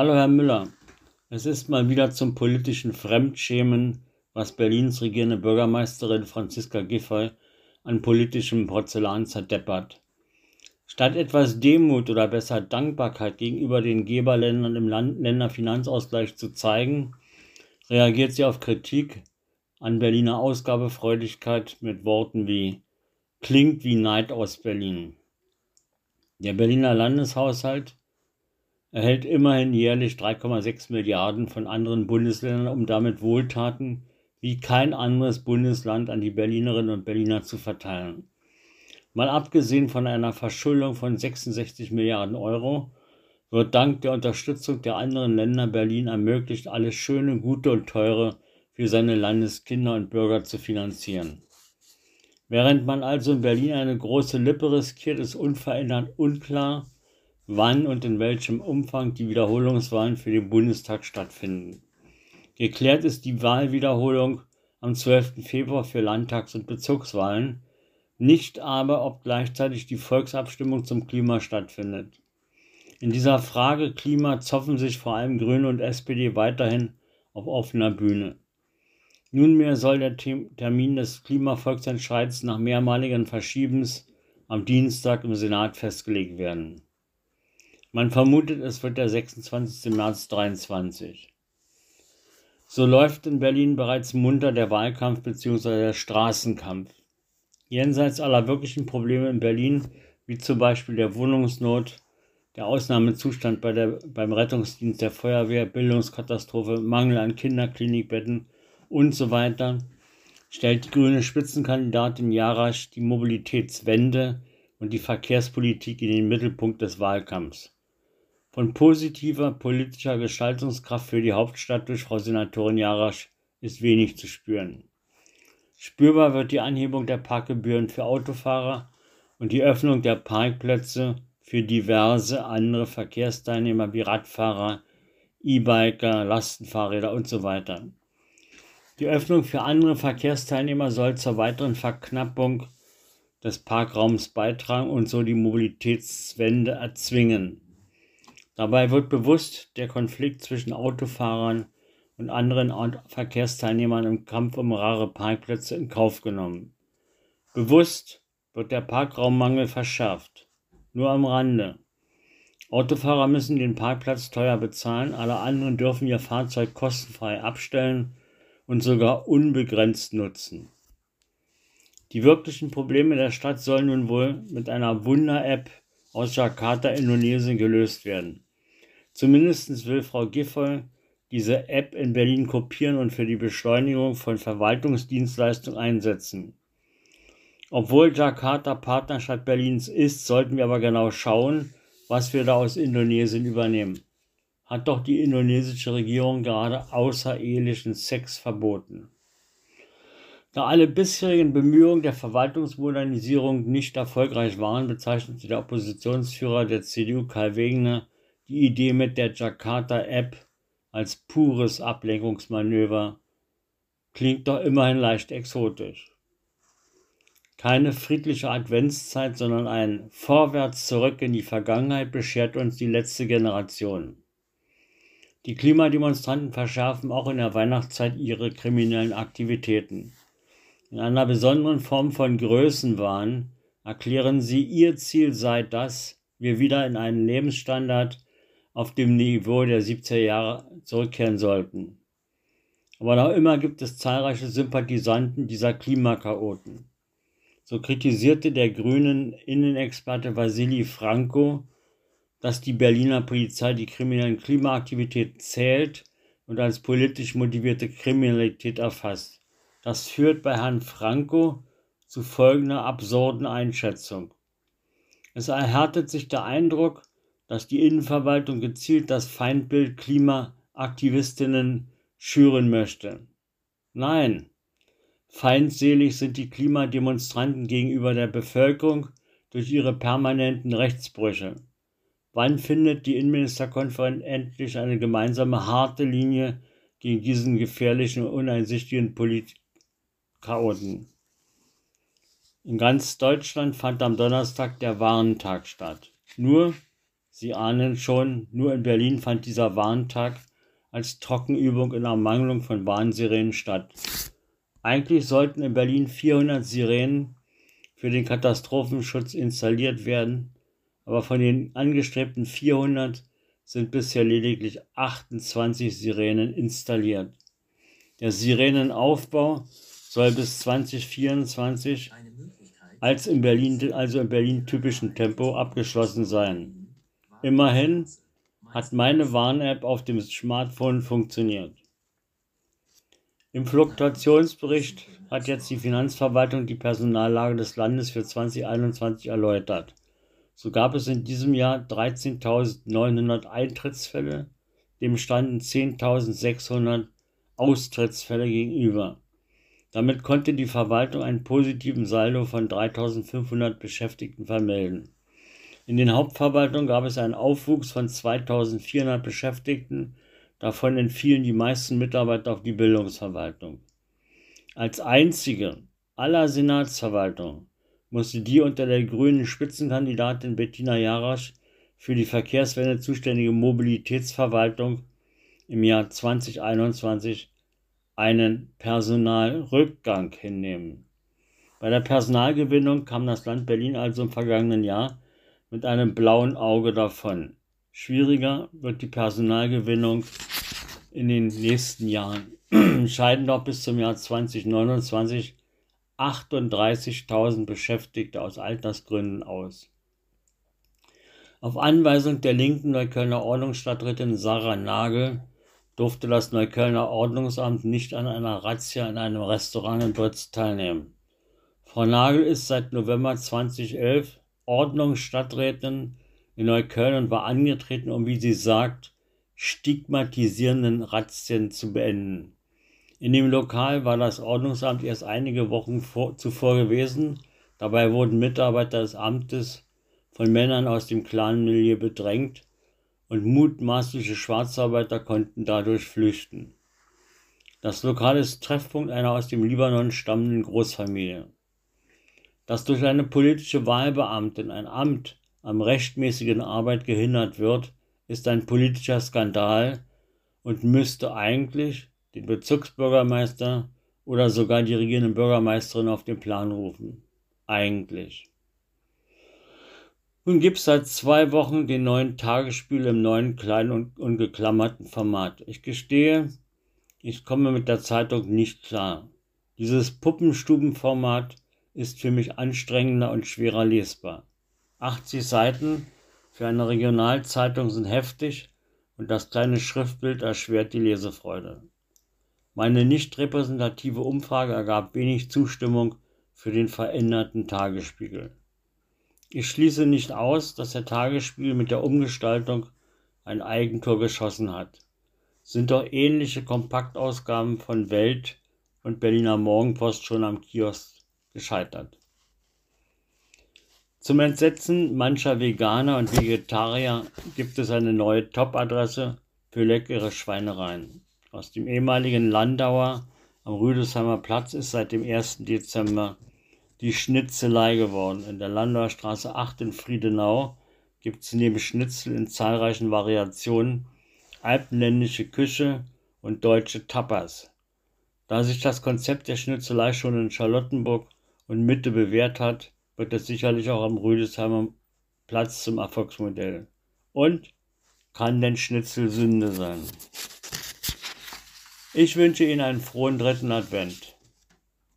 Hallo Herr Müller, es ist mal wieder zum politischen Fremdschämen, was Berlins regierende Bürgermeisterin Franziska Giffey an politischem Porzellan zerdeppert. Statt etwas Demut oder besser Dankbarkeit gegenüber den Geberländern im Länderfinanzausgleich zu zeigen, reagiert sie auf Kritik an Berliner Ausgabefreudigkeit mit Worten wie klingt wie Neid aus Berlin. Der Berliner Landeshaushalt erhält immerhin jährlich 3,6 Milliarden von anderen Bundesländern, um damit Wohltaten wie kein anderes Bundesland an die Berlinerinnen und Berliner zu verteilen. Mal abgesehen von einer Verschuldung von 66 Milliarden Euro wird dank der Unterstützung der anderen Länder Berlin ermöglicht, alles Schöne, Gute und Teure für seine Landeskinder und Bürger zu finanzieren. Während man also in Berlin eine große Lippe riskiert, ist unverändert unklar, wann und in welchem Umfang die Wiederholungswahlen für den Bundestag stattfinden. Geklärt ist die Wahlwiederholung am 12. Februar für Landtags- und Bezirkswahlen, nicht aber, ob gleichzeitig die Volksabstimmung zum Klima stattfindet. In dieser Frage Klima zoffen sich vor allem Grüne und SPD weiterhin auf offener Bühne. Nunmehr soll der Termin des Klimavolksentscheids nach mehrmaligen Verschiebens am Dienstag im Senat festgelegt werden. Man vermutet, es wird der 26. März 2023. So läuft in Berlin bereits munter der Wahlkampf bzw. der Straßenkampf. Jenseits aller wirklichen Probleme in Berlin, wie zum Beispiel der Wohnungsnot, der Ausnahmezustand bei der, beim Rettungsdienst der Feuerwehr, Bildungskatastrophe, Mangel an Kinderklinikbetten und so weiter, stellt die grüne Spitzenkandidatin Jarasch die Mobilitätswende und die Verkehrspolitik in den Mittelpunkt des Wahlkampfs. Von positiver politischer Gestaltungskraft für die Hauptstadt durch Frau Senatorin Jarasch ist wenig zu spüren. Spürbar wird die Anhebung der Parkgebühren für Autofahrer und die Öffnung der Parkplätze für diverse andere Verkehrsteilnehmer wie Radfahrer, E-Biker, Lastenfahrräder und so weiter. Die Öffnung für andere Verkehrsteilnehmer soll zur weiteren Verknappung des Parkraums beitragen und so die Mobilitätswende erzwingen. Dabei wird bewusst der Konflikt zwischen Autofahrern und anderen Verkehrsteilnehmern im Kampf um rare Parkplätze in Kauf genommen. Bewusst wird der Parkraummangel verschärft. Nur am Rande. Autofahrer müssen den Parkplatz teuer bezahlen, alle anderen dürfen ihr Fahrzeug kostenfrei abstellen und sogar unbegrenzt nutzen. Die wirklichen Probleme der Stadt sollen nun wohl mit einer Wunder-App aus Jakarta, Indonesien gelöst werden. Zumindest will Frau Giffey diese App in Berlin kopieren und für die Beschleunigung von Verwaltungsdienstleistungen einsetzen. Obwohl Jakarta Partnerstadt Berlins ist, sollten wir aber genau schauen, was wir da aus Indonesien übernehmen. Hat doch die indonesische Regierung gerade außerehelichen Sex verboten. Da alle bisherigen Bemühungen der Verwaltungsmodernisierung nicht erfolgreich waren, bezeichnete der Oppositionsführer der CDU Karl Wegener die Idee mit der Jakarta-App als pures Ablenkungsmanöver klingt doch immerhin leicht exotisch. Keine friedliche Adventszeit, sondern ein Vorwärts zurück in die Vergangenheit beschert uns die letzte Generation. Die Klimademonstranten verschärfen auch in der Weihnachtszeit ihre kriminellen Aktivitäten. In einer besonderen Form von Größenwahn erklären sie, ihr Ziel sei das, wir wieder in einen Lebensstandard auf dem Niveau der 70er Jahre zurückkehren sollten. Aber noch immer gibt es zahlreiche Sympathisanten dieser Klimakaoten. So kritisierte der grünen Innenexperte Vasili Franco, dass die Berliner Polizei die kriminellen Klimaaktivität zählt und als politisch motivierte Kriminalität erfasst. Das führt bei Herrn Franco zu folgender absurden Einschätzung. Es erhärtet sich der Eindruck, dass die Innenverwaltung gezielt das Feindbild Klimaaktivistinnen schüren möchte. Nein, feindselig sind die Klimademonstranten gegenüber der Bevölkerung durch ihre permanenten Rechtsbrüche. Wann findet die Innenministerkonferenz endlich eine gemeinsame harte Linie gegen diesen gefährlichen uneinsichtigen Politchaoten? In ganz Deutschland fand am Donnerstag der Warntag statt. Nur Sie ahnen schon, nur in Berlin fand dieser Warntag als Trockenübung in Ermangelung von Warnsirenen statt. Eigentlich sollten in Berlin 400 Sirenen für den Katastrophenschutz installiert werden, aber von den angestrebten 400 sind bisher lediglich 28 Sirenen installiert. Der Sirenenaufbau soll bis 2024 als in Berlin, also im Berlin typischen Tempo abgeschlossen sein. Immerhin hat meine Warn-App auf dem Smartphone funktioniert. Im Fluktuationsbericht hat jetzt die Finanzverwaltung die Personallage des Landes für 2021 erläutert. So gab es in diesem Jahr 13.900 Eintrittsfälle, dem standen 10.600 Austrittsfälle gegenüber. Damit konnte die Verwaltung einen positiven Saldo von 3.500 Beschäftigten vermelden. In den Hauptverwaltungen gab es einen Aufwuchs von 2.400 Beschäftigten, davon entfielen die meisten Mitarbeiter auf die Bildungsverwaltung. Als einzige aller Senatsverwaltungen musste die unter der grünen Spitzenkandidatin Bettina Jarasch für die Verkehrswende zuständige Mobilitätsverwaltung im Jahr 2021 einen Personalrückgang hinnehmen. Bei der Personalgewinnung kam das Land Berlin also im vergangenen Jahr mit einem blauen Auge davon. Schwieriger wird die Personalgewinnung in den nächsten Jahren. Scheiden doch bis zum Jahr 2029 38.000 Beschäftigte aus Altersgründen aus. Auf Anweisung der linken Neuköllner Ordnungsstadträtin Sarah Nagel durfte das Neuköllner Ordnungsamt nicht an einer Razzia in einem Restaurant in Britz teilnehmen. Frau Nagel ist seit November 2011 Ordnungsstadträtin in Neukölln und war angetreten, um, wie sie sagt, stigmatisierenden Razzien zu beenden. In dem Lokal war das Ordnungsamt erst einige Wochen vor, zuvor gewesen. Dabei wurden Mitarbeiter des Amtes von Männern aus dem Clanmilieu bedrängt und mutmaßliche Schwarzarbeiter konnten dadurch flüchten. Das Lokal ist Treffpunkt einer aus dem Libanon stammenden Großfamilie. Dass durch eine politische Wahlbeamtin ein Amt am rechtmäßigen Arbeit gehindert wird, ist ein politischer Skandal und müsste eigentlich den Bezirksbürgermeister oder sogar die regierende Bürgermeisterin auf den Plan rufen. Eigentlich. Nun gibt es seit zwei Wochen den neuen Tagesspiel im neuen kleinen und ungeklammerten Format. Ich gestehe, ich komme mit der Zeitung nicht klar. Dieses Puppenstubenformat ist für mich anstrengender und schwerer lesbar. 80 Seiten für eine Regionalzeitung sind heftig und das kleine Schriftbild erschwert die Lesefreude. Meine nicht repräsentative Umfrage ergab wenig Zustimmung für den veränderten Tagesspiegel. Ich schließe nicht aus, dass der Tagesspiegel mit der Umgestaltung ein Eigentor geschossen hat. Sind doch ähnliche Kompaktausgaben von Welt und Berliner Morgenpost schon am Kiosk gescheitert. Zum Entsetzen mancher Veganer und Vegetarier gibt es eine neue Top-Adresse für leckere Schweinereien. Aus dem ehemaligen Landauer am Rüdesheimer Platz ist seit dem 1. Dezember die Schnitzelei geworden. In der Landauer Straße 8 in Friedenau gibt es neben Schnitzel in zahlreichen Variationen alpenländische Küche und deutsche Tapas. Da sich das Konzept der Schnitzelei schon in Charlottenburg und Mitte bewährt hat, wird es sicherlich auch am Rüdesheimer Platz zum Erfolgsmodell. Und kann denn Schnitzel Sünde sein? Ich wünsche Ihnen einen frohen dritten Advent.